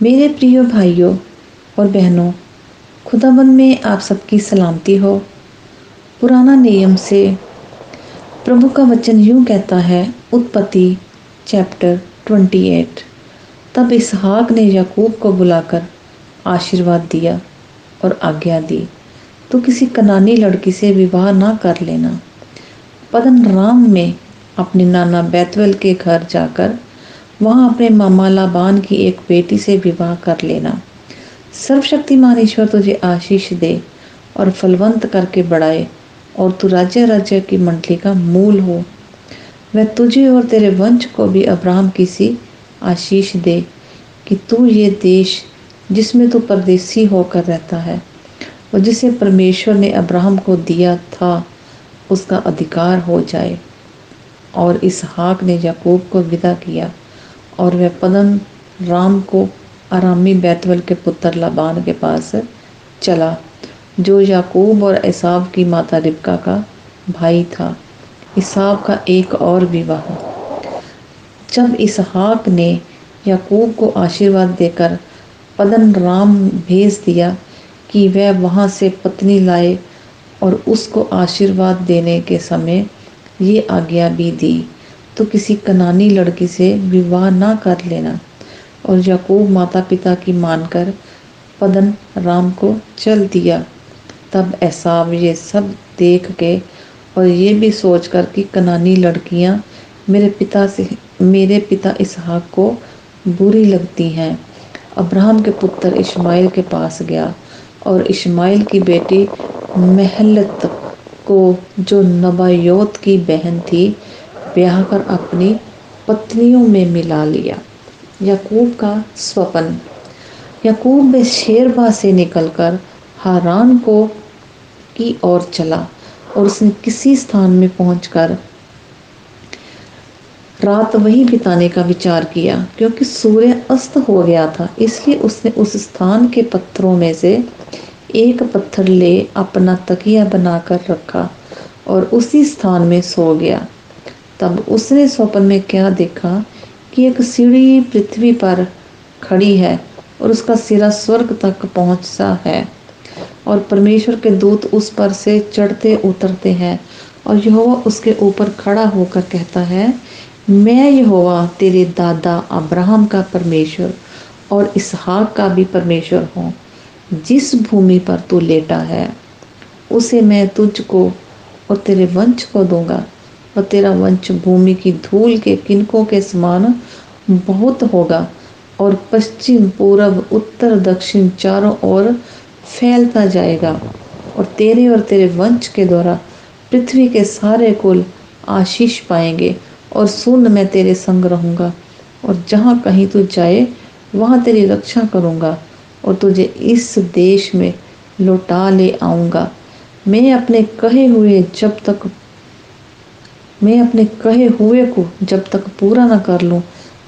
मेरे प्रिय भाइयों और बहनों खुदाबंद में आप सबकी सलामती हो। पुराना नियम से प्रभु का वचन यूँ कहता है, उत्पत्ति चैप्टर 28 तब इसहाक ने याकूब को बुलाकर आशीर्वाद दिया और आज्ञा दी तो किसी कनानी लड़की से विवाह ना कर लेना। पदन राम में अपने नाना बैतवल के घर जाकर वहाँ अपने मामा लाबान की एक बेटी से विवाह कर लेना। सर्वशक्तिमान ईश्वर तुझे आशीष दे और फलवंत करके बढ़ाए और तू राज्य राज्य की मंडली का मूल हो। वह तुझे और तेरे वंश को भी अब्राहम की सी आशीष दे कि तू ये देश जिसमें तू परदेसी होकर रहता है और जिसे परमेश्वर ने अब्राहम को दिया था, उसका अधिकार हो जाए। और इस हाक ने याकूब को विदा किया। और वह पदन राम को आरामी बैतवल के पुत्र लाबान के पास चला, जो याकूब और एसाब की माता रिबका का भाई था। इसाब का एक और विवाह। जब इसहाक ने याकूब को आशीर्वाद देकर पदन राम भेज दिया कि वह वहाँ से पत्नी लाए और उसको आशीर्वाद देने के समय ये आज्ञा भी दी। तो किसी कनानी लड़की से विवाह ना कर लेना। और याकूब माता पिता की मानकर पदन राम को चल दिया। तब ऐसा ये सब देख के और ये भी सोच कर कि कनानी लड़कियाँ मेरे पिता से, मेरे पिता इसहाक को बुरी लगती हैं। अब्राहम के पुत्र इस्माइल के पास गया और इस्माइल की बेटी महलत को, जो नबायोत की बहन थी ब्याह कर अपनी पत्नियों में मिला लिया। यकूब का स्वपन। यकूब शेरबा से निकलकर हारान को की ओर चला और उसने किसी स्थान में पहुंचकर रात वही बिताने का विचार किया, क्योंकि सूर्य अस्त हो गया था, इसलिए उसने उस स्थान के पत्थरों में से एक पत्थर ले अपना तकिया बनाकर रखा और उसी स्थान में सो गया। तब उसने स्वप्न में क्या देखा कि एक सीढ़ी पृथ्वी पर खड़ी है और उसका सिरा स्वर्ग तक पहुँचता है। और परमेश्वर के दूत उस पर से चढ़ते उतरते हैं और यहोवा उसके ऊपर खड़ा होकर कहता है, मैं यहोवा, तेरे दादा अब्राहम का परमेश्वर और इसहाक का भी परमेश्वर हूँ। जिस भूमि पर तू लेटा है, उसे मैं तुझको और तेरे वंश को दूँगा। और तेरा वंश भूमि की धूल के किनकों के समान बहुत होगा। और पश्चिम पूर्व उत्तर, दक्षिण चारों ओर फैलता जाएगा। और तेरे और तेरे वंश के द्वारा पृथ्वी के सारे कुल आशीष पाएँगे। और सुन, मैं तेरे संग रहूँगा। और जहाँ कहीं तू जाए, वहाँ तेरी रक्षा करूँगा। और तुझे इस देश में लौटा ले आऊँगा। मैं अपने कहे हुए जब तक मैं अपने कहे हुए को जब तक पूरा न कर लूँ,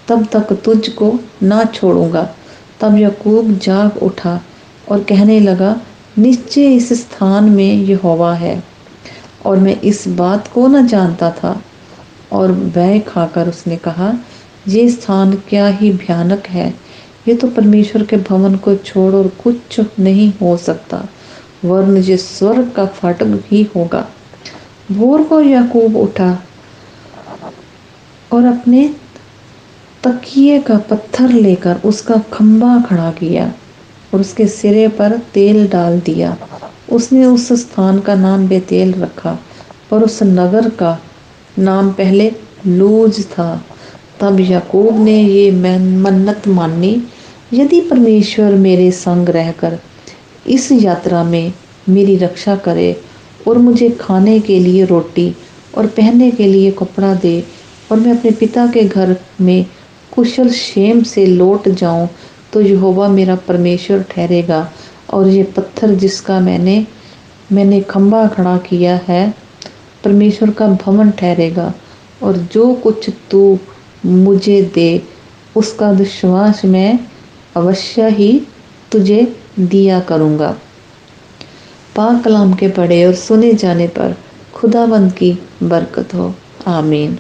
तब तक तुझको ना छोड़ूँगा। तब यकूब जाग उठा और कहने लगा, निश्चय इस स्थान में ये हवा है। और मैं इस बात को न जानता था। और वह खाकर उसने कहा, ये स्थान क्या ही भयानक है। ये तो परमेश्वर के भवन को छोड़ और कुछ नहीं हो सकता वर्ण ये स्वर्ग का फाटक ही होगा। भोर को याकूब उठा और अपने तकिए का पत्थर लेकर उसका खंबा खड़ा किया और उसके सिरे पर तेल डाल दिया। उसने उस स्थान का नाम बेतेल रखा पर उस नगर का नाम पहले लूज था। तब याकूब ने ये मन्नत मानी, यदि परमेश्वर मेरे संग रहकर इस यात्रा में मेरी रक्षा करे और मुझे खाने के लिए रोटी और पहनने के लिए कपड़ा दे और मैं अपने पिता के घर में कुशल शेम से लौट जाऊँ तो यहोवा मेरा परमेश्वर ठहरेगा और ये पत्थर जिसका मैंने मैंने खम्बा खड़ा किया है, परमेश्वर का भवन ठहरेगा और जो कुछ तू मुझे दे, उसका विश्वास मैं अवश्य ही तुझे दिया करूँगा। पाक कलाम के पढ़े और सुने जाने पर खुदाबंद की बरकत हो। आमीन।